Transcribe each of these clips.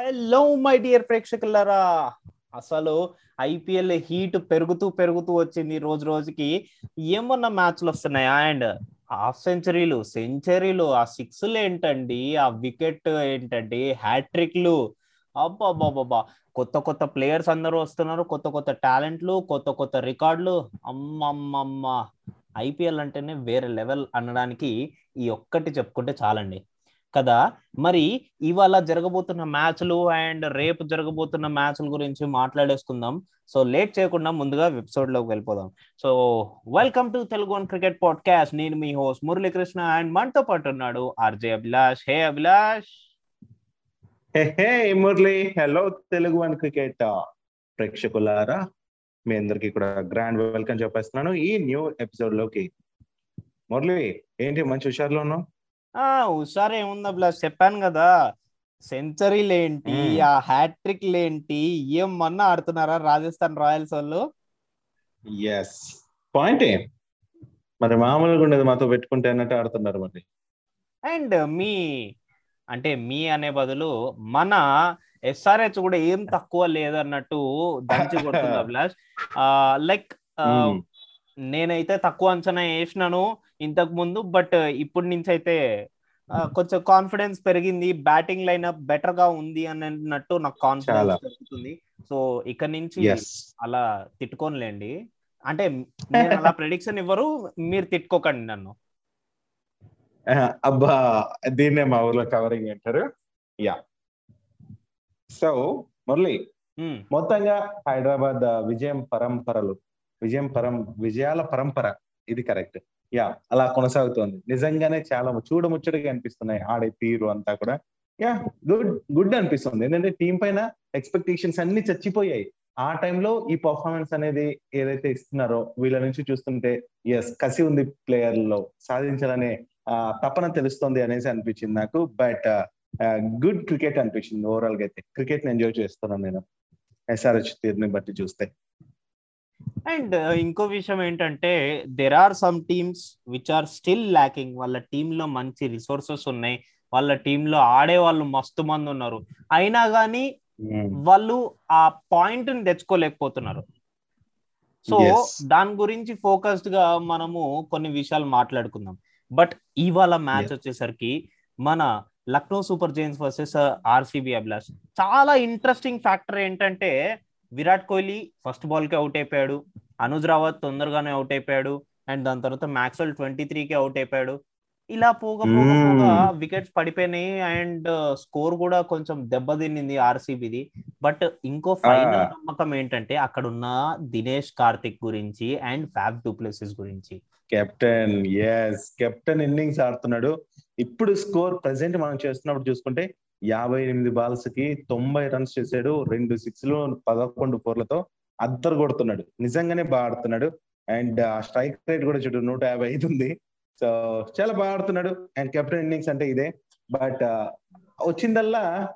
Hello my dear ప్రేక్షకులరా. అసలు IPL heat పెరుగుతూ పెరుగుతూ వచ్చింది రోజు రోజుకి. ఏమన్నా మ్యాచ్లు వస్తున్నాయా? అండ్ హాఫ్ సెంచరీలు సెంచరీలు ఆ సిక్స్లు ఏంటండి? ఆ వికెట్ ఏంటండి? హ్యాట్రిక్లు అబ్బాబ్బాబ్బా కొత్త కొత్త ప్లేయర్స్ అందరూ వస్తున్నారు. కొత్త కొత్త టాలెంట్లు కొత్త కొత్త రికార్డులు. అమ్మమ్మమ్మ. ఐపీఎల్ అంటేనే వేరే లెవెల్ అనడానికి ఈ ఒక్కటి చెప్పుకుంటే చాలండి. కదా? మరి ఇవాళ జరగబోతున్న మ్యాచ్లు అండ్ రేపు జరగబోతున్న మ్యాచ్ల గురించి మాట్లాడేసుకుందాం. సో లేట్ చేయకుండా ముందుగా ఎపిసోడ్లోకి వెళ్ళిపోదాం. So welcome to Telugu one cricket podcast. నేను మీ హోస్ట్ మురళీకృష్ణ అండ్ మనతో పాటు ఉన్నాడు RJ Abhilash. Hey Abhilash! Hey Murali! Hello Telugu one cricket ప్రేక్షకులారా. మీ అందరికి కూడా గ్రాండ్ వెల్కమ్ చెప్పేస్తున్నాను ఈ న్యూ ఎపిసోడ్లోకి మురళి ఏంటి మంచి హుషారులో ఉన్నావు? హుషారు ఏముంది అభిలాష్ చెప్పాను కదా. సెంచరీలు ఏంటి ఆ హ్యాట్రిక్ ఏంటి ఏమన్నా ఆడుతున్నారా రాజస్థాన్ రాయల్స్ వాళ్ళు? ఎస్ పాయింట్ ఏ. మరి మామూలుగా ఉండేది మాతో పెట్టుకుంటే అన్నట్టు ఆడుతున్నారు మరి. అండ్ మీ అంటే మీ అనే బదులు మన ఎస్ఆర్హెచ్ కూడా ఏం తక్కువ లేదన్నట్టు దంచి కొడుతుంది అభిలాష్? లైక్ నేనైతే తక్కువ అంచనా వేసినాను ఇంతకు ముందు బట్ ఇప్పటి నుంచి అయితే కొంచెం కాన్ఫిడెన్స్ పెరిగింది. బ్యాటింగ్ లైన్ అప్ బెటర్గా ఉంది అన్నట్టు నాకు కాన్ఫిడెన్స్ పెరుగుతుంది. సో ఇక్కడ నుంచి అలా తిట్టుకోనిలేండి. అంటే నేను అలా ప్రెడిక్షన్ ఇవ్వరు మీరు తిట్టుకోకండి నన్ను. అబ్బా దీన్నే మా ఊర్లో కవరింగ్ అంటారు. యా సో మురళి మొత్తంగా హైదరాబాద్ విజయం పరంపరలు. విజయం పరం విజయాల పరంపర. ఇది కరెక్ట్. యా అలా కొనసాగుతోంది. నిజంగానే చాలా చూడముచ్చటగా అనిపిస్తున్నాయి ఆడే తీరు అంతా కూడా. యా గుడ్ గుడ్ అనిపిస్తుంది. ఏంటంటే టీం పైన ఎక్స్పెక్టేషన్స్ అన్ని చచ్చిపోయాయి. ఆ టైంలో ఈ పర్ఫార్మెన్స్ అనేది ఏదైతే ఇస్తున్నారో వీళ్ళ నుంచి చూస్తుంటే ఎస్ కసి ఉంది ప్లేయర్లో సాధించాలనే తపన తెలుస్తుంది అనేసి అనిపించింది నాకు. బట్ గుడ్ క్రికెట్ అనిపించింది. ఓవరాల్గా అయితే క్రికెట్ ఎంజాయ్ చేస్తున్నాను నేను. ఎస్ఆర్హెచ్ తీరుని బట్టి చూస్తే. అండ్ ఇంకో విషయం ఏంటంటే there are some teams which are still lacking వాళ్ళ టీమ్లో మంచి రిసోర్సెస్ ఉన్నాయి. వాళ్ళ టీమ్లో ఆడే వాళ్ళు మస్తు మంది ఉన్నారు. అయినా కానీ వాళ్ళు ఆ పాయింట్ని తెచ్చుకోలేకపోతున్నారు. సో దాని గురించి ఫోకస్డ్గా మనము కొన్ని విషయాలు మాట్లాడుకుందాం. బట్ ఇవాళ మ్యాచ్ వచ్చేసరికి మన Lucknow super giants versus RCB Abhilash చాలా ఇంట్రెస్టింగ్ ఫ్యాక్టర్ ఏంటంటే విరాట్ కోహ్లీ ఫస్ట్ బాల్కి అవుట్ అయిపోయాడు. అనుజ్ రావత్ తొందరగానే అవుట్ అయిపోయాడు. అండ్ దాని తర్వాత మ్యాక్స్వెల్ ట్వంటీ త్రీ కి అవుట్ అయిపోయాడు. ఇలా పోగా పోగా పోగా వికెట్స్ పడిపోయినాయి. అండ్ స్కోర్ కూడా కొంచెం దెబ్బతిన్నింది ఆర్సీబీది. బట్ ఇంకో ఫైనల్ నమ్మకం ఏంటంటే అక్కడ ఉన్న దినేష్ కార్తిక్ గురించి అండ్ ఫ్యాబ్ డూప్లెసిస్ గురించి. కెప్టెన్ ఎస్ కెప్టెన్ ఇన్నింగ్స్ ఆడుతున్నాడు. ఇప్పుడు స్కోర్ ప్రెసెంట్ మనం చేస్తున్నప్పుడు చూసుకుంటే యాభై ఎనిమిది బాల్స్కి తొంభై రన్స్ చేశాడు రెండు సిక్స్లో పదకొండు ఫోర్లతో అద్దరు కొడుతున్నాడు. నిజంగానే బాగా ఆడుతున్నాడు. అండ్ ఆ స్ట్రైక్ రేట్ కూడా చూడు నూట యాభై ఐదు ఉంది. సో చాలా బాగా ఆడుతున్నాడు. అండ్ కెప్టెన్ ఇన్నింగ్స్ అంటే ఇదే. బట్ వచ్చిందల్లా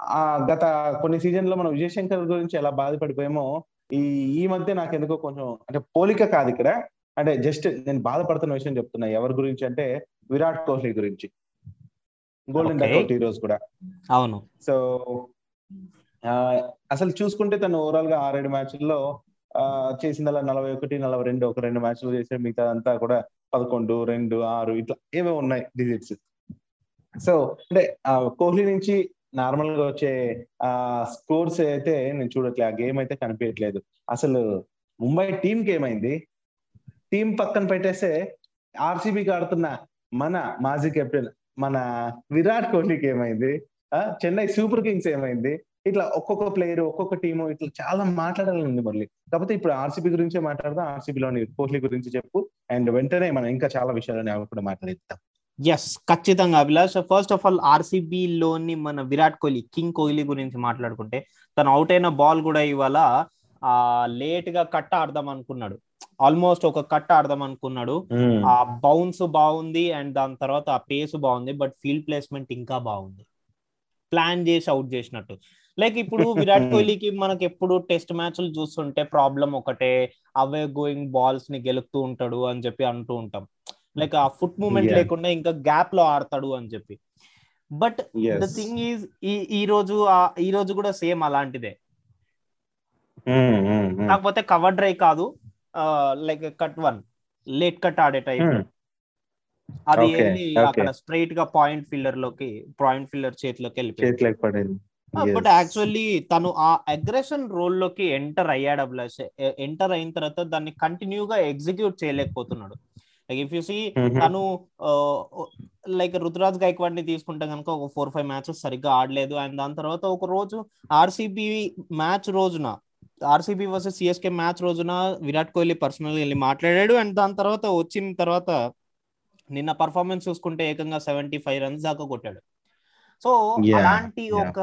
ఆ గత కొన్ని సీజన్లో మనం విజయశంకర్ గురించి ఎలా బాధపడిపోయామో ఈ ఈ మధ్య నాకు ఎందుకో కొంచెం అంటే పోలిక కాదు ఇక్కడ. అంటే జస్ట్ నేను బాధపడుతున్న విషయం చెప్తున్నా. ఎవరి గురించి అంటే విరాట్ కోహ్లీ గురించి. గోల్డెన్ డకౌట్ ఈ రోజు కూడా. అవును. సో అసలు చూసుకుంటే తను ఓవరాల్గా ఆరేడు మ్యాచ్ల్లో చేసిందల్లా నలభై ఒకటి నలభై రెండు ఒక రెండు మ్యాచ్లు చేసే మిగతా అంతా కూడా పదకొండు రెండు ఆరు ఇట్లా ఏవో ఉన్నాయి డిజిట్స్ సో అంటే కోహ్లీ నుంచి నార్మల్గా వచ్చే ఆ స్కోర్స్ అయితే నేను చూడట్లే ఆ గేమ్ అయితే కనిపించట్లేదు. అసలు ముంబై టీం కి ఏమైంది? టీం పక్కన పెట్టేస్తే ఆర్సీబీకి ఆడుతున్న మన మాజీ కెప్టెన్ మన విరాట్ కోహ్లీకి ఏమైంది? చెన్నై సూపర్ కింగ్స్ ఏమైంది? ఇట్లా ఒక్కొక్క ప్లేయర్ ఒక్కొక్క టీము ఇట్లా చాలా మాట్లాడాలని ఉంది మళ్ళీ. కాకపోతే ఇప్పుడు ఆర్సీబీ గురించే మాట్లాడదాం ఆర్సీబీలోని కోహ్లీ గురించి చెప్పు. అండ్ వెంటనే మనం ఇంకా చాలా విషయాలని కూడా మాట్లాడిద్దాం. ఎస్ ఖచ్చితంగా Abhilash. First of all RCB లోని మన విరాట్ కోహ్లీ కింగ్ కోహ్లీ గురించి మాట్లాడుకుంటే తను అవుట్ అయిన బాల్ కూడా ఇవాళ ఆ లేట్గా కట్ ఆడదాం అనుకున్నాడు ఆల్మోస్ట్ ఒక కట్ ఆడదాం అనుకున్నాడు ఆ బౌన్స్ బాగుంది అండ్ దాని తర్వాత ఆ పేస్ బాగుంది బట్ ఫీల్డ్ ప్లేస్మెంట్ ఇంకా బాగుంది. ప్లాన్ చేసి అవుట్ చేసినట్టు. లైక్ ఇప్పుడు విరాట్ కోహ్లీకి మనకి ఎప్పుడు టెస్ట్ మ్యాచ్లు చూస్తుంటే ప్రాబ్లం ఒకటే అవే గోయింగ్ బాల్స్ని గెలుపుతూ ఉంటాడు అని చెప్పి అంటూ ఉంటాం. లైక్ ఆ ఫుట్ మూమెంట్ లేకుండా ఇంకా గ్యాప్లో ఆడతాడు అని చెప్పి. బట్. ద థింగ్ ఈజ్ ఈ ఈ రోజు ఈ రోజు కూడా సేమ్ అలాంటిదే. కాకపోతే కవర్ డ్రై కాదు. Like cut one late cut ఆడే టైప్. అది ఏంది. అక్కడ స్ట్రైట్గా పాయింట్ ఫిల్లర్లోకి పాయింట్ ఫిల్లర్ చేతిలోకి వెళ్ళిపోయింది. బట్. యాక్చువల్లీ తను ఆ అగ్రెషన్ రోల్లోకి ఎంటర్ అయ్యాడు అభిలాష్. ఎంటర్ అయిన తర్వాత దాన్ని కంటిన్యూగా execute చేయలేకపోతున్నాడు. Like if you see. తను లైక్ రుతురాజ్ గైక్వాడ్ని తీసుకుంటే కనుక ఒక ఫోర్ ఫైవ్ మ్యాచెస్ సరిగ్గా ఆడలేదు. అండ్ దాని తర్వాత ఒక రోజు ఆర్సీబీ మ్యాచ్ రోజున ఆర్సీబీ వర్సెస్ సిఎస్కే మ్యాచ్ రోజున విరాట్ కోహ్లీ పర్సనల్ వెళ్ళి మాట్లాడాడు అండ్ దాని తర్వాత వచ్చిన తర్వాత నిన్న పర్ఫార్మెన్స్ చూసుకుంటే ఏకంగా సెవెంటీ ఫైవ్ రన్స్ దాకా కొట్టాడు సో అలాంటి. ఒక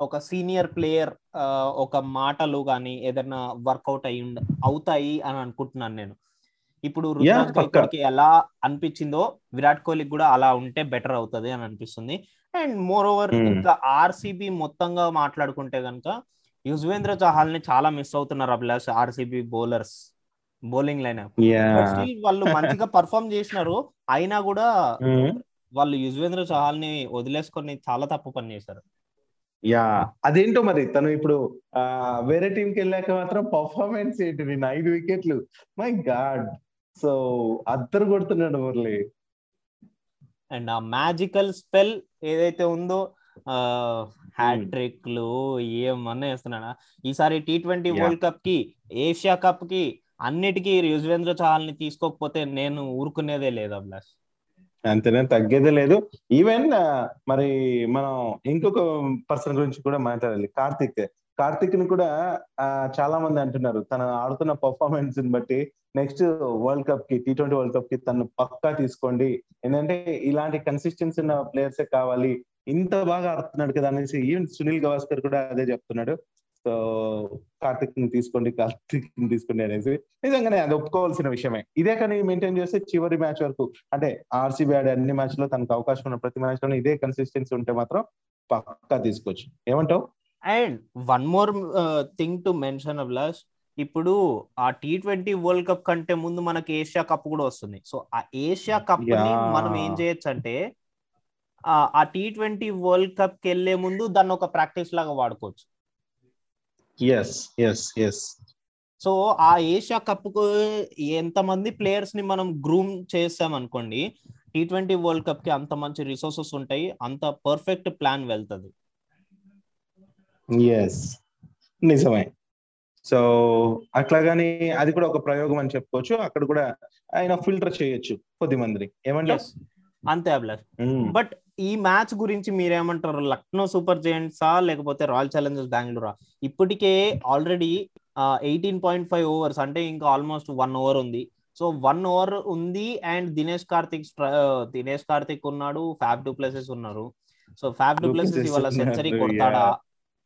ఒక సీనియర్ ప్లేయర్ ఒక మాటలు కానీ ఏదైనా వర్కౌట్ అయి అవుతాయి అని అనుకుంటున్నాను నేను ఇప్పుడు. గైక్వాడ్కి ఎలా అనిపించిందో విరాట్ కోహ్లీకి కూడా అలా ఉంటే బెటర్ అవుతుంది అని అనిపిస్తుంది అండ్ మోర్ ఓవర్ Hmm. ఇంకా ఆర్సీబీ మొత్తంగా మాట్లాడుకుంటే కనుక యుజ్వేంద్ర చహల్ని చాలా మిస్ అవుతున్నారు Abhilash RCB bowlers bowling line. Still వాళ్ళు మంచిగా పర్ఫామ్ చేసినారు. అయినా కూడా Hmm. వాళ్ళు యుజ్వేంద్ర చహల్ని వదిలేసుకొని చాలా తప్పు పని చేశారు. యా అదేంటో మరి తను ఇప్పుడు ఆ వేరే టీం కి వెళ్ళాక మాత్రం పర్ఫార్మెన్స్ ఏంటి నేను ఐదు వికెట్లు మై గాడ్ సో అద్దరు కొడుతున్నాడు మురళి. అండ్ ఆ మ్యాజికల్ స్పెల్ ఏదైతే ఉందో హ్యాట్రిక్లు ఏమన్నా వేస్తున్నాడా? ఈసారి టీ ట్వంటీ. వరల్డ్ కప్కి ఏషియా కప్కి అన్నిటికీ యుజ్వేంద్ర చహల్ని తీసుకోకపోతే నేను ఊరుకునేదే లేదు అభిలాష్. అంతేనే తగ్గేదే లేదు. ఈవెన్ మరి మనం ఇంకొక పర్సన్ గురించి కూడా మాట్లాడాలి. కార్తిక్. కార్తిక్ని కూడా చాలా మంది అంటున్నారు. తను ఆడుతున్న పర్ఫార్మెన్స్ని బట్టి నెక్స్ట్ వరల్డ్ కప్కి టీ ట్వంటీ వరల్డ్ కప్కి తను పక్కా తీసుకోండి. ఏంటంటే ఇలాంటి కన్సిస్టెన్సీ ఉన్న ప్లేయర్సే కావాలి. ఇంత బాగా ఆడుతున్నాడు కదా అనేసి ఈవెన్ సునీల్ గవాస్కర్ కూడా అదే చెప్తున్నాడు. సో కార్తిక్ని తీసుకోండి కార్తిక్ని తీసుకోండి అనేసి. నిజంగానే అది ఒప్పుకోవాల్సిన విషయమే. ఇదే కానీ మెయింటైన్ చేస్తే చివరి మ్యాచ్ వరకు అంటే ఆర్సీబీ ఆడే అన్ని మ్యాచ్లో తనకు అవకాశం ఉన్న ప్రతి మ్యాచ్లో ఇదే కన్సిస్టెన్సీ ఉంటే మాత్రం పక్కా తీసుకోవచ్చు. ఏమంటావు? And one more thing to mention Abhilash ఇప్పుడు ఆ టీ ట్వంటీ వరల్డ్ కప్ కంటే ముందు మనకి ఏషియా కప్ కూడా వస్తుంది. సో ఆ ఏషియా కప్ని. మనం ఏం చేయొచ్చు అంటే ఆ- టీ ట్వంటీ వరల్డ్ కప్కి వెళ్ళే ముందు దాన్ని ఒక ప్రాక్టీస్ లాగా వాడుకోవచ్చు. సో ఆ ఏషియా కప్కు ఎంతమంది ప్లేయర్స్ని మనం గ్రూమ్ చేసాం అనుకోండి టీ ట్వంటీ వరల్డ్ కప్కి అంత మంచి రిసోర్సెస్ ఉంటాయి అంత పర్ఫెక్ట్ ప్లాన్ వెళ్తది. నిజమే. సో అట్లాగని అది కూడా ఒక ప్రయోగం అని చెప్పుకోవచ్చు. అక్కడ కూడా ఆయన ఫిల్టర్ చేయొచ్చు కొద్ది మందిని. ఏమంటారు Yes. అంతే అభిలాష్. బట్ ఈ మ్యాచ్ గురించి మీరేమంటారు? లక్నో సూపర్ జైంట్సా? లేకపోతే రాయల్ ఛాలెంజర్స్ బెంగళూరా? ఇప్పటికే already eighteen point five overs అంటే ఇంకా ఆల్మోస్ట్ వన్ ఓవర్ ఉంది. సో వన్ ఓవర్ ఉంది అండ్ దినేష్ కార్తిక్ దినేష్ కార్తిక్ ఉన్నాడు ఫ్యాబ్ డూ ప్లేసెస్ ఉన్నారు. సో ఫ్యాబ్ డూ ప్లేసెస్ ఇవాళ సెంచరీ కొడతాడా.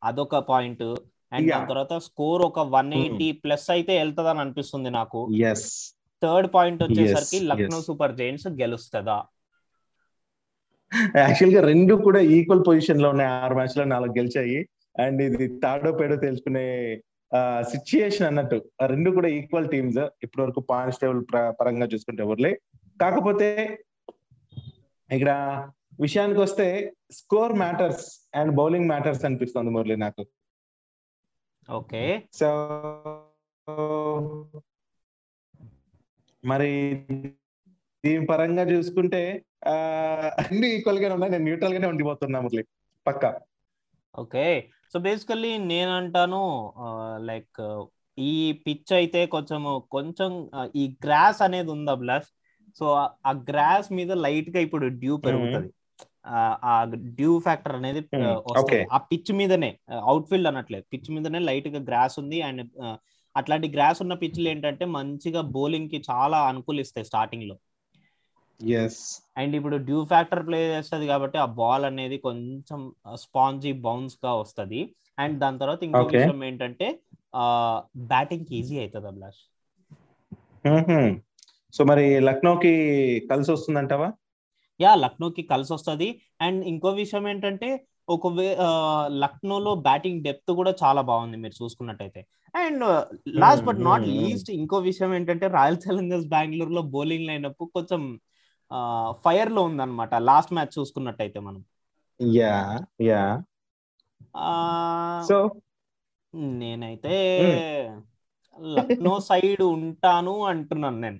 అదొక పాయింట్. అండ్. దాని తర్వాత స్కోర్ ఒక వన్ ఎయిటీ ప్లస్ అయితే వెళ్తుందని అనిపిస్తుంది నాకు. థర్డ్ పాయింట్ వచ్చేసరికి లక్నో. Super Giants గెలుస్తుందా? యాక్చువల్గా రెండు కూడా ఈక్వల్ పొజిషన్లో ఉన్నాయి. ఆరు మ్యాచ్లో నాలుగు గెలిచాయి. అండ్ ఇది తాడో పేడో తెలుసుకునే సిచ్యుయేషన్ అన్నట్టు. రెండు కూడా ఈక్వల్ టీమ్స్. ఇప్పటి వరకు పాయింట్స్ టేబుల్ పరంగా చూసుకుంటే ఊర్లే కాకపోతే ఇక్కడ విషయానికి వస్తే score matters and bowling matters అనిపిస్తుంది మురళి నాకు. ఓకే. సో మరి దీని పరంగా చూసుకుంటే ఆ అన్ని ఈక్వల్ గానే ఉన్నాయి. నేను న్యూట్రల్ గానే ఉండిపోతున్నా మురళి. పక్కా. ఓకే. సో బేసికల్లీ నేను అంటాను లైక్ ఈ పిచ్ అయితే కొంచెం కొంచెం ఈ గ్రాస్ అనేది ఉంది అభిలాష్ సో ఆ గ్రాస్ మీద లైట్గా ఇప్పుడు డ్యూ పెరుగుతుంది. ఆ డ్యూ ఫ్యాక్టర్ అనేది వస్తుంది. ఆ పిచ్ మీదనే అవుట్ ఫీల్డ్ అనట్లేదు పిచ్ మీదనే లైట్గా గ్రాస్ ఉంది అండ్ అట్లాంటి గ్రాస్ ఉన్న పిచ్లు ఏంటంటే మంచిగా బౌలింగ్కి చాలా అనుకూలిస్తాయి స్టార్టింగ్లో. అండ్ ఇప్పుడు డ్యూ ఫ్యాక్టర్ ప్లే చేస్తుంది కాబట్టి ఆ బాల్ అనేది కొంచెం స్పాంజీ బౌన్స్గా వస్తది. అండ్ దాని తర్వాత ఇంకో. విషయం ఏంటంటే బ్యాటింగ్ ఈజీ అవుతుంది అభిలాష్. సో మరి లక్నోకి కలిసి వస్తుందంటావా? యా లక్నోకి కలిసి వస్తుంది. అండ్ ఇంకో విషయం ఏంటంటే ఒకవే లక్నోలో బ్యాటింగ్ డెప్త్ కూడా చాలా బాగుంది మీరు చూసుకున్నట్టయితే. And last but not. Least ఇంకో విషయం ఏంటంటే రాయల్ ఛాలెంజర్స్ బెంగళూరు లో బౌలింగ్ లైనప్ కొంచెం ఫైర్లో ఉందన్నమాట. లాస్ట్ మ్యాచ్ చూసుకున్నట్టయితే మనం. Yeah yeah. సో? నేనైతే లక్నో సైడ్ ఉంటాను అంటున్నాను నేను.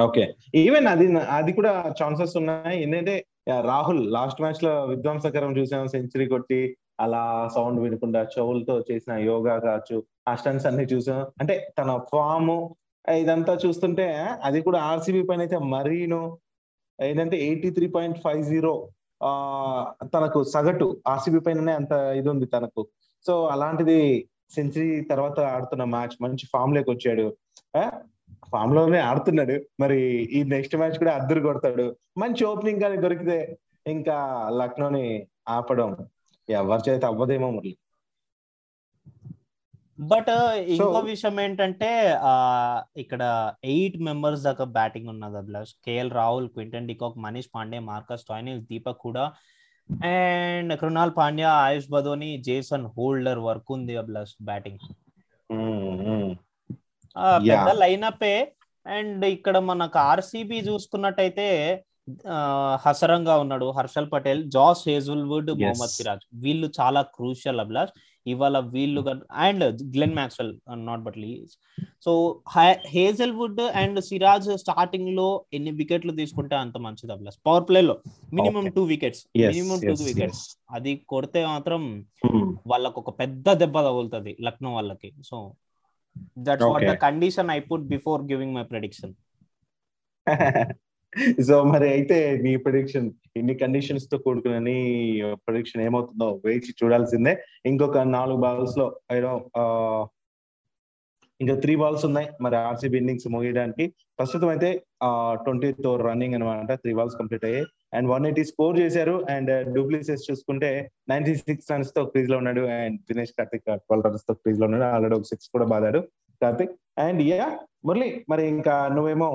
ఓకే. ఈవెన్ అది అది కూడా ఛాన్సెస్ ఉన్నాయి. ఏంటంటే రాహుల్ లాస్ట్ మ్యాచ్లో విధ్వంసకరం చూసాం. సెంచరీ కొట్టి అలా సౌండ్ వినకుండా చెవులతో చేసిన యోగా కావచ్చు ఆ స్టన్స్ అన్ని చూసాం. అంటే తన ఫామ్ ఇదంతా చూస్తుంటే అది కూడా ఆర్సీబీ పైన అయితే మరీను. ఏంటంటే eighty three point five zero ఆ తనకు సగటు ఆర్సీబీ పైననే అంత ఇది ఉంది తనకు. సో అలాంటిది సెంచరీ తర్వాత ఆడుతున్న మ్యాచ్ మంచి ఫామ్లోకి వచ్చాడు. ఫామ్లోనే ఆడుతున్నాడు. మరి ఈ నెక్స్ట్ మ్యాచ్ కూడా అద్దరు కొడతాడు. మంచి ఓపెనింగ్ కానీ దొరికితే ఇంకా లక్నోని ఆపడం ఎవరి చేత అవ్వదేమో మురళి. బట్ ఇంకో విషయం ఏంటంటే ఆ ఇక్కడ ఎయిట్ మెంబర్స్ దాకా బ్యాటింగ్ ఉన్నది Abhilash KL Rahul Quinton de Kock Manish Pandey Marcus Stoinis Deepak కూడా. And Krunal Pandya Ayush Badoni Jason Holder work ఉంది అభిలాష్ బ్యాటింగ్. పెద్ద లైనప్పే. అండ్ ఇక్కడ మనకు ఆర్సీబీ చూసుకున్నట్టయితే హసరంగా ఉన్నాడు హర్షల్ పటేల్ జాస్ హేజుల్వుడ్ మొహమ్మద్ సిరాజ్. వీళ్ళు చాలా క్రూషియల్ అభిలాష్ ఇవాళ వీళ్ళు and Glenn Maxwell not but least so Hazlewood and Siraj స్టార్టింగ్లో ఎన్ని వికెట్లు తీసుకుంటే అంత మంచిది అభిలాష్ పవర్ ప్లే లో minimum. Two wickets minimum two wickets అది కొడితే మాత్రం వాళ్ళకు ఒక పెద్ద దెబ్బ తగులుతుంది లక్నో వాళ్ళకి. So that's what the. Condition I put before giving my prediction so మరి అయితే మీ ప్రొడిక్షన్ ఇన్ని కండిషన్స్తో కూడుకున్న ప్రొడిక్షన్ ఏమవుతుందో వేచి చూడాల్సిందే. ఇంకొక నాలుగు బాల్స్లో ఐడో ఇంకా త్రీ బాల్స్ ఉన్నాయి. మరి ఆర్సీబీ ఇన్నింగ్స్ ముగియడానికి. ప్రస్తుతం అయితే ట్వంటీ ఓవర్ రన్నింగ్ అనమాట త్రీ బాల్స్ కంప్లీట్ అయ్యాయి. అండ్ వన్ ఎయిటీ స్కోర్ చేశారు. అండ్ డూప్లిసెస్ uh, చూసుకుంటే నైన్టీ సిక్స్ రన్స్తో క్రీజ్లో ఉన్నాడు. అండ్ దినేష్ కార్తిక్ ట్వెల్వ్ రన్స్తో క్రీజ్లో ఉన్నాడు. ఆల్రెడీ ఒక సిక్స్ కూడా బాదాడు. కార్తిక్ అండ్ యా మురళి మరి ఇంకా నువ్వేమో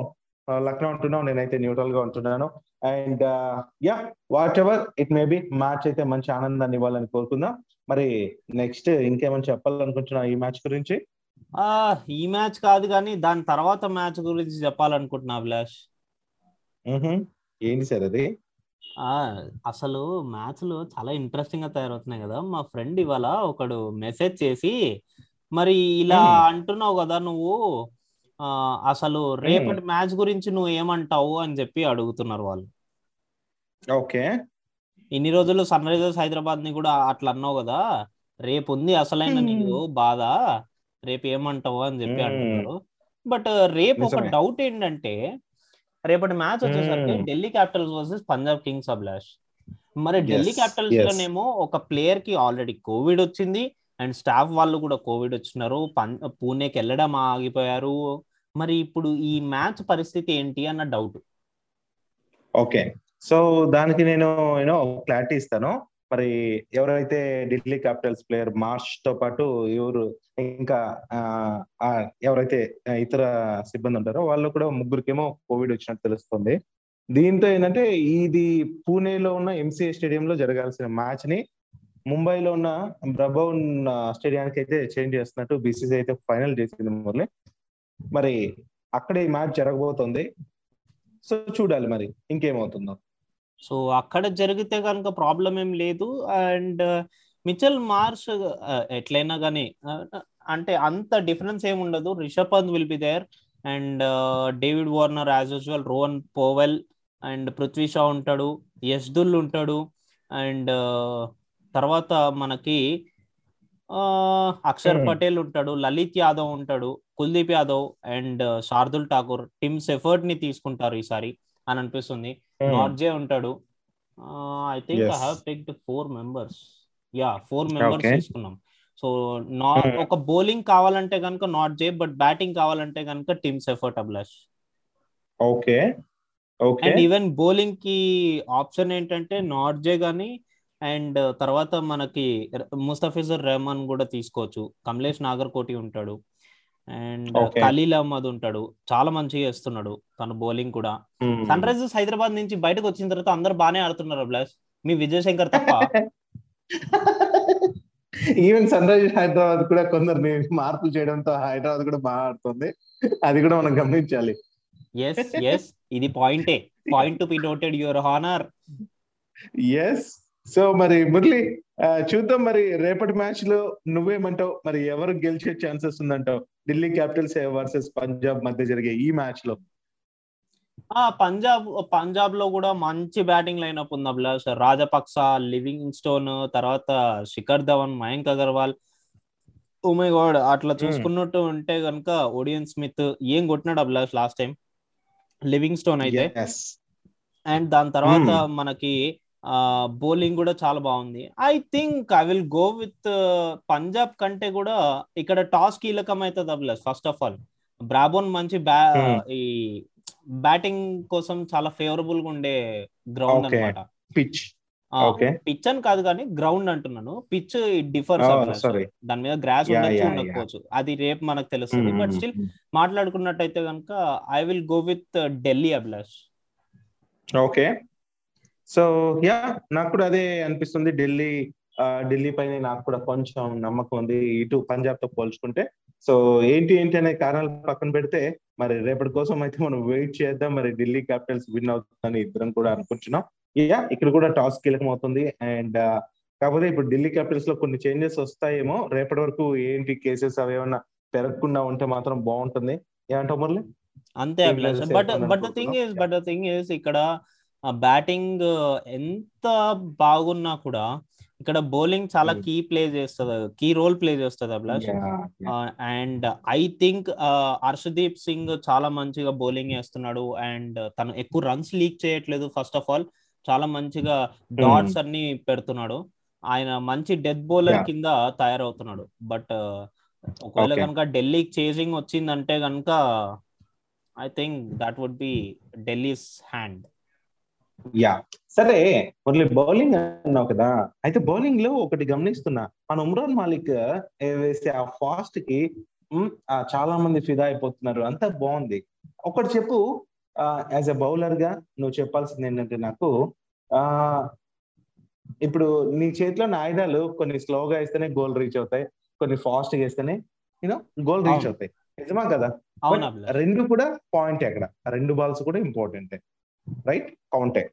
లక్నో అంటున్నావు నేనైతే న్యూట్రల్గా ఉంటున్నాను. And yeah whatever it may be match అయితే మంచి ఆనందాన్ని ఇవ్వాలని కోరుకుందాం. మరి నెక్స్ట్ ఇంకేమైనా చెప్పాలనుకుంటున్నావు ఈ మ్యాచ్ గురించి? ఈ మ్యాచ్ కాదు కానీ దాని తర్వాత మ్యాచ్ గురించి చెప్పాలనుకుంటున్నా అభిలాష్. ఏంటి సార్ అది? ఆ అసలు మ్యాచ్లు చాలా ఇంట్రెస్టింగ్గా తయారవుతున్నాయి కదా. మా ఫ్రెండ్ ఇవాళ ఒకడు మెసేజ్ చేసి మరి ఇలా. అంటున్నావు కదా నువ్వు అసలు రేపటి మ్యాచ్ గురించి నువ్వు ఏమంటావు అని చెప్పి అడుగుతున్నారు వాళ్ళు ఓకే ఇన్ని రోజులు సన్ రైజర్స్ హైదరాబాద్ని కూడా అట్లా అన్నావు కదా రేపు ఉంది అసలైన. నీకు బాధ రేపు ఏమంటావు అని చెప్పి. అంటున్నారు బట్ రేపు ఒక. డౌట్ ఏంటంటే రేపటి మ్యాచ్ వచ్చేసరికి. Delhi capitals versus Punjab kings Abhilash మరి ఢిల్లీ క్యాపిటల్స్. లోనేమో ఒక ప్లేయర్కి ఆల్రెడీ కోవిడ్ వచ్చింది అండ్ స్టాఫ్ వాళ్ళు కూడా కోవిడ్ వచ్చినారు. పన్ పూణేకి వెళ్ళడం ఆగిపోయారు. మరి ఇప్పుడు ఈ మ్యాచ్ పరిస్థితి ఏంటి అన్న డౌట్. ఓకే. సో దానికి నేను యూనో క్లారిటీ ఇస్తాను. మరి ఎవరైతే ఢిల్లీ క్యాపిటల్స్ ప్లేయర్ మార్చ్తో పాటు ఎవరు ఇంకా ఎవరైతే ఇతర సిబ్బంది ఉంటారో వాళ్ళు కూడా ముగ్గురికేమో కోవిడ్ వచ్చినట్టు తెలుస్తుంది. దీంతో ఏంటంటే ఇది పూణేలో ఉన్న ఎంసీఏ స్టేడియంలో జరగాల్సిన మ్యాచ్ని ముంబైలో ఉన్న బ్రబౌన్ స్టేడియానికి అయితే చేంజ్ చేస్తున్నట్టు బీసీసీ అయితే ఫైనల్ చేసింది మురళి. మరి అక్కడ ఈ మ్యాచ్ జరగబోతుంది. సో చూడాలి మరి ఇంకేమవుతుందో. సో అక్కడ జరిగితే కనుక ప్రాబ్లం ఏం లేదు. అండ్ మిచల్ మార్ష్ ఎట్లయినా కానీ అంటే అంత డిఫరెన్స్ ఏమి ఉండదు. Rishabh Pant will be there and David Warner as usual Rovman Powell and Prithvi Shaw ఉంటాడు యష్దుల్ ఉంటాడు. అండ్ తర్వాత మనకి అక్షర్ Hmm. పటేల్ ఉంటాడు లలిత్ యాదవ్ ఉంటాడు కుల్దీప్ యాదవ్ అండ్ శార్దుల్ ఠాకూర్ టిమ్స్ ఎఫర్ట్ని తీసుకుంటారు ఈసారి అని అనిపిస్తుంది నాట్ జే ఉంటాడు I think I. Have picked four members yeah four members. తీసుకున్నాం సో నా Hmm. ఒక బౌలింగ్ కావాలంటే కనుక నాట్ జే బట్ బ్యాటింగ్ కావాలంటే కనుక Tim Seifert Abhilash okay okay and even బౌలింగ్కి option ఏంటంటే నాట్ జే గానీ అండ్ తర్వాత మనకి ముస్తఫిజుర్ రెహమాన్ కూడా తీసుకోవచ్చు. కమలేష్ నాగర్కోటి ఉంటాడు. అండ్. ఖలీల్ అహ్మద్ ఉంటాడు. చాలా మంచిగా వేస్తున్నాడు తన బౌలింగ్ కూడా. సన్ రైజర్స్ హైదరాబాద్ నుంచి బయటకు వచ్చిన తర్వాత అందరు బాగానే ఆడుతున్నారు అభిలాష్. మీ విజయ్ శంకర్ తప్ప. ఈవెన్ సన్ రైజర్స్ హైదరాబాద్ కూడా కొందరు మార్పులు చేయడంతో హైదరాబాద్ కూడా బాగా ఆడుతుంది. అది కూడా మనం గమనించాలి. ఎస్ ఎస్ ఇది పాయింటే. Point to be noted your honour. Yes so మరి మురళి చూద్దాం మరి రేపటి మ్యాచ్లో నువ్వేమంటావు? మరి ఎవరు గెలిచే ఛాన్సెస్ ఉందంటావు? ఢిల్లీ క్యాపిటల్స్ వర్సెస్ పంజాబ్ మధ్య జరిగే ఈ మ్యాచ్లో ఆ పంజాబ్ పంజాబ్లో కూడా మంచి బ్యాటింగ్ లైనప్ ఉంది అభిలాష్ రాజపక్స లివింగ్ స్టోన్ తర్వాత శిఖర్ ధవన్ మయాంక్ అగర్వాల్ మై గాడ్ అట్లా చూసుకున్నట్టు ఉంటే గనుక ఓడియన్ స్మిత్ ఏం కొట్టినాడు Abhilash last time? Livingstone అయితే. అండ్ దాని తర్వాత. మనకి బౌలింగ్ కూడా చాలా బాగుంది. I think I will go with Punjab కంటే కూడా ఇక్కడ టాస్ కీలకం అవుతుంది Abhilash first of all Brabourne మంచి బ్యా Hmm. ఈ బ్యాటింగ్ కోసం చాలా ఫేవరబుల్గా ఉండే గ్రౌండ్. అనమాట పిచ్ పిచ్ అని కాదు కానీ గ్రౌండ్ అంటున్నాను. పిచ్ డిఫర్ సారీ దాని మీద గ్రాస్ ఉండొచ్చు ఉండకపోవచ్చు. అది రేపు మనకు తెలుస్తుంది. బట్ స్టిల్ మాట్లాడుకున్నట్టయితే కనుక I will go with Delhi Abhilash okay so yeah నాకు కూడా అదే అనిపిస్తుంది. ఢిల్లీ ఢిల్లీ పైన నాకు కూడా కొంచెం నమ్మకం ఉంది. ఇటు పంజాబ్తో పోల్చుకుంటే. సో ఏంటి ఏంటి అనే కారణాలు పక్కన పెడితే మరి రేపటి కోసం అయితే మనం వెయిట్ చేద్దాం. మరి ఢిల్లీ క్యాపిటల్స్ విన్ అవుతుందని ఇద్దరం కూడా అనుకుంటున్నాం. యా ఇక్కడ కూడా టాస్ కీలకం అవుతుంది అండ్ కాకపోతే ఇప్పుడు ఢిల్లీ క్యాపిటల్స్లో కొన్ని చేంజెస్ వస్తాయేమో. రేపటి వరకు ఏంటి కేసెస్ అవి ఏమన్నా పెరగకుండా ఉంటే మాత్రం బాగుంటుంది. ఏమంటావు మురళి? అంతే but but the thing. Is but the thing is ఇక్కడ బ్యాటింగ్ ఎంత బాగున్నా కూడా ఇక్కడ బౌలింగ్ చాలా Hmm. కీ ప్లే చేస్తుంది కీ రోల్ ప్లే చేస్తుంది Abhilash. And I think Arshdeep Singh చాలా మంచిగా బౌలింగ్ వేస్తున్నాడు అండ్ తను ఎక్కువ రన్స్ లీక్ చేయట్లేదు ఫస్ట్ ఆఫ్ ఆల్ చాలా మంచిగా డాట్స్ అన్ని పెడుతున్నాడు. ఆయన మంచి డెత్ బౌలర్. కింద తయారవుతున్నాడు. బట్ ఒకవేళ. కనుక ఢిల్లీకి చేసింగ్ వచ్చిందంటే కనుక I think that would be Delhi's hand yeah. సరే మురళి బౌలింగ్ అన్నావు కదా. అయితే బౌలింగ్లో ఒకటి గమనిస్తున్నా. మన ఉమ్రాన్ మాలిక్ వేసే ఆ ఫాస్ట్కి చాలా మంది ఫిదా అయిపోతున్నారు. అంతా బాగుంది. ఒకటి చెప్పు యాజ్ ఎ బౌలర్గా నువ్వు చెప్పాల్సింది ఏంటంటే నాకు ఆ ఇప్పుడు నీ చేతిలో ఆయుధాలు కొన్ని స్లోగా వేస్తేనే గోల్ రీచ్ అవుతాయి. కొన్ని ఫాస్ట్గా వేస్తేనే యూనో గోల్ రీచ్. అవుతాయి. నిజమా కదా? రెండు కూడా పాయింట్ అక్కడ. రెండు బాల్స్ కూడా ఇంపార్టెంట్ రైట్ కౌంటే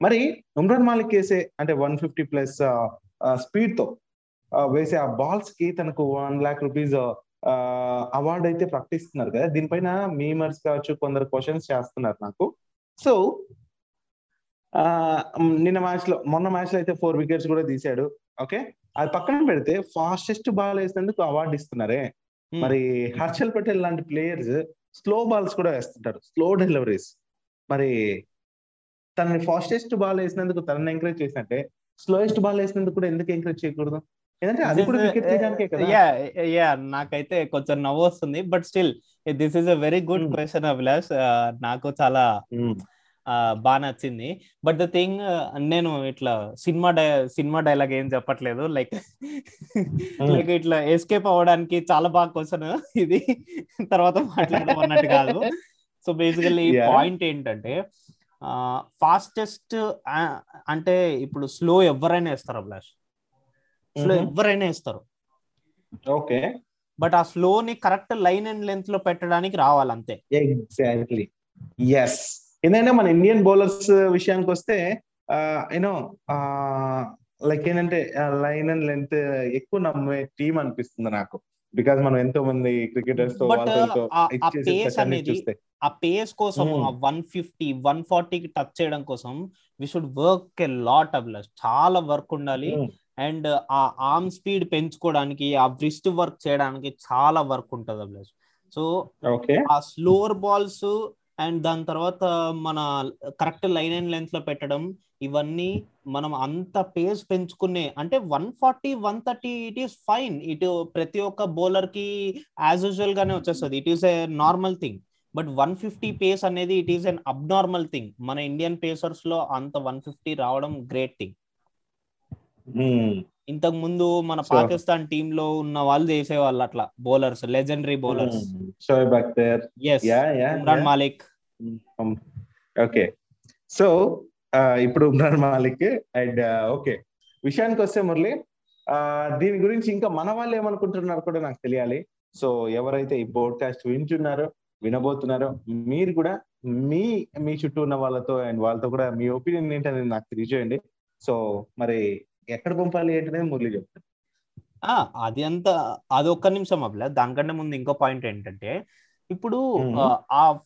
మరి ఉమ్రాన్ మాలిక్ వేసే అంటే వన్ ఫిఫ్టీ ప్లస్ స్పీడ్తో ఆ, వేసే ఆ బాల్స్కి తనకు వన్ లాక్ రూపీస్ అవార్డు అయితే ప్రకటిస్తున్నారు కదా. దీనిపైన మీమర్స్ కావచ్చు కొందరు క్వశ్చన్స్ చేస్తున్నారు నాకు. సో నిన్న మ్యాచ్లో మొన్న మ్యాచ్లో అయితే ఫోర్ వికెట్స్ కూడా తీశాడు. ఓకే అది పక్కన పెడితే ఫాస్టెస్ట్ బాల్ వేసినందుకు అవార్డు ఇస్తున్నారే. Hmm. మరి హర్షల్ పటేల్ లాంటి ప్లేయర్స్ స్లో బాల్స్ కూడా వేస్తుంటారు. స్లో డెలివరీస్ మరి తనని ఫాస్టెస్ట్ బాల్ వేసినందుకు తనని ఎంకరేజ్ చేసినట్టే స్లోయెస్ట్ బాల్ వేసినందుకు కూడా ఎందుకు ఎంకరేజ్ చేయకూడదు? యా నాకైతే కొంచెం నవ్వు వస్తుంది but still this is a very good Hmm. Question Abhilash నాకు చాలా ఉమ్, బాగా నచ్చింది. బట్ ద థింగ్ నేను ఇట్లా సినిమా డై సినిమా డైలాగ్ ఏం చెప్పట్లేదు. లైక్ లైక్ ఇట్లా ఎస్కేప్ అవ్వడానికి చాలా బాగా క్వశ్చన్ ఇది. తర్వాత మాట్లాడడం అన్నట్టు కాదు. So basically. పాయింట్ ఏంటంటే ఫాస్టెస్ట్ అంటే ఇప్పుడు స్లో ఎవరైనా వేస్తారు అభిలాష్. స్లో. ఎవరైనా వేస్తారు. ఓకే. బట్ ఆ స్లో ని కరెక్ట్ లైన్ అండ్ లెంత్లో పెట్టడానికి రావాలి అంతే. ఎగ్జాక్ట్లీ ఎస్ ఏంటంటే మన ఇండియన్ బౌలర్స్ విషయానికి వస్తే యూనో లైక్ ఏంటంటే లైన్ అండ్ లెంత్ ఎక్కువ నమ్మే టీం అనిపిస్తుంది నాకు. బికాస్ మనం ఎంతో మంది క్రికెటర్స్తో వాళ్ళతో ఆ- పేస్ కోసం Hmm. ఆ వన్ ఫిఫ్టీ వన్ ఫార్టీకి టచ్ చేయడం కోసం we should work a lot Abhilash చాలా వర్క్ ఉండాలి. అండ్ ఆ ఆర్మ్ స్పీడ్ పెంచుకోవడానికి ఆ వ్రిస్ట్ వర్క్ చేయడానికి చాలా వర్క్ ఉంటుంది అభిలాష్ సో ఓకే ఆ స్లోవర్ బాల్స్ అండ్ దాని తర్వాత మన కరెక్ట్ లైన్ అండ్ లెంత్లో పెట్టడం ఇవన్నీ మనం అంత పేస్ పెంచుకునే అంటే one forty one thirty it is fine. ఇటు ప్రతి ఒక్క బౌలర్కి యాజ్ యూజువల్ గానే వచ్చేస్తుంది. It is a normal thing but one fifty pace అనేది it is an abnormal thing మన ఇండియన్ పేసర్స్లో అంత వన్ ఫిఫ్టీ రావడం గ్రేట్ థింగ్ ఉమ్, ఇంతకు ముందు మన పాకిస్తాన్ టీమ్లో ఉన్న వాళ్ళు చేసేవాళ్ళు అట్లా bowlers legendary bowlers. Um, Shoaib Akhtar yes yeah yeah Imran Malik okay so ఇప్పుడు ఉమ్రాన్ మాలిక్. And okay. విషయానికి వస్తే మురళి దీని గురించి ఇంకా మన వాళ్ళు ఏమనుకుంటున్నారు కూడా నాకు తెలియాలి. సో ఎవరైతే ఈ పోడ్కాస్ట్ వింటున్నారో వినబోతున్నారో మీరు కూడా మీ మీ చుట్టూ ఉన్న వాళ్ళతో అండ్ వాళ్ళతో కూడా మీ ఒపీనియన్ ఏంటనేది నాకు తెలియజేయండి. సో మరి ఎక్కడ పంపాలి ఏంటనేది మురళి చెప్తాను ఆ, అది అంత అది ఒక్క నిమిషం అబ్బా దానికంటే ముందు ఇంకో పాయింట్ ఏంటంటే ఇప్పుడు. ఆ,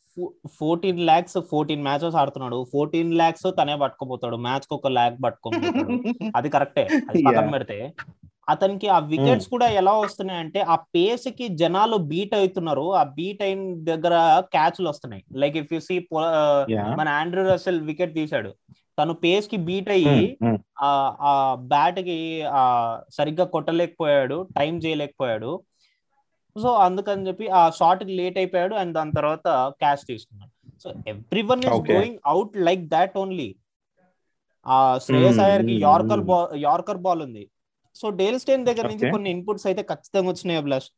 ఫోర్టీన్ ల్యాక్స్ ఫోర్టీన్ మ్యాచెస్ ఆడుతున్నాడు. ఫోర్టీన్ ల్యాక్స్ తనే పట్టుకోపోతాడు. మ్యాచ్కి ఒక ల్యాక్ పట్టుకోపోతాడు అది కరెక్టే. అది పక్కన. పెడితే. అతనికి ఆ వికెట్స్ కూడా ఎలా వస్తున్నాయి అంటే ఆ పేస్కి జనాలు బీట్ అవుతున్నారు. ఆ బీట్ అయిన దగ్గర క్యాచ్లు వస్తున్నాయి. Like if you see. మన ఆండ్రూ రసెల్ వికెట్ తీశాడు. తను పేస్కి బీట్ అయ్యి ఆ బ్యాట్కి ఆ సరిగ్గా కొట్టలేకపోయాడు. టైం చేయలేకపోయాడు. సో అందుకని చెప్పి ఆ షార్ట్కి లేట్ అయిపోయాడు అండ్ దాని తర్వాత క్యాచ్ తీసుకున్నాడు so everyone is. Going out like that only ఆ శ్రేయస్ Hmm, అయ్యర్కి hmm, yorker hmm. Ball yorker ball ఉంది సో డేల్ స్టైన్ దగ్గర నుంచి. కొన్ని ఇన్పుట్స్ అయితే ఖచ్చితంగా వచ్చినాయి అభిలాష్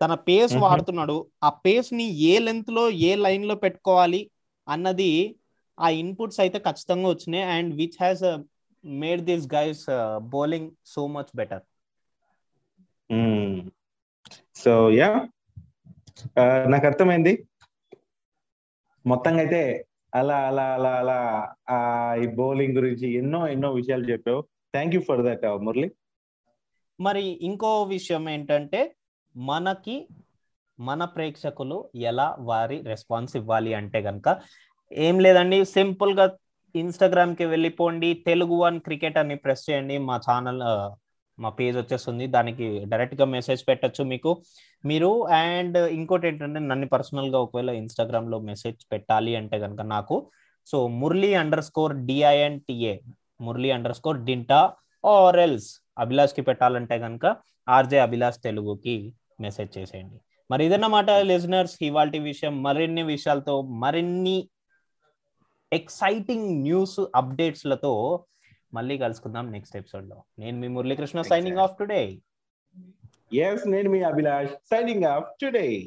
తన పేస్ Mhm. వాడుతున్నాడు ఆ పేస్ని ఏ లెంత్లో ఏ లైన్లో పెట్టుకోవాలి అన్నది ఆ ఇన్పుట్స్ అయితే ఖచ్చితంగా వచ్చినాయి and which has made this guys bowling so much better so yeah uh, నాకు అర్థమైంది. మొత్తంగా అయితే అలా అలా అలా అలా ఆ, ఈ బౌలింగ్ గురించి ఎన్నో ఎన్నో విషయాలు చెప్పావు. Thank you for that Murali. మరి ఇంకో విషయం ఏంటంటే మనకి మన ప్రేక్షకులు ఎలా వారి రెస్పాన్స్ ఇవ్వాలి అంటే కనుక ఏం లేదండి సింపుల్గా ఇన్స్టాగ్రామ్కి వెళ్ళిపోండి తెలుగు వన్ క్రికెట్ అని ప్రెస్ చేయండి మా ఛానల్ మా పేజ్ వచ్చేస్తుంది. దానికి డైరెక్ట్గా మెసేజ్ పెట్టొచ్చు మీకు. మీరు అండ్ ఇంకోటి ఏంటంటే నన్ను పర్సనల్గా ఒకవేళ ఇన్స్టాగ్రామ్లో మెసేజ్ పెట్టాలి అంటే కనుక నాకు so Murali underscore DINTA Murali underscore dinta or else అభిలాష్కి పెట్టాలంటే కనుక ఆర్జే అభిలాష్ తెలుగుకి మెసేజ్ చేసేయండి. మరి ఇదన్నమాట లిజనర్స్ ఇవాళ విషయం మరిన్ని విషయాలతో మరిన్ని ఎక్సైటింగ్ న్యూస్ అప్డేట్స్లతో మళ్ళీ కలుసుకుందాం నెక్స్ట్ ఎపిసోడ్లో. నేను మీ Muralikrishna signing off today yes నేను మీ అభిలాష్ సైనింగ్ ఆఫ్ టుడే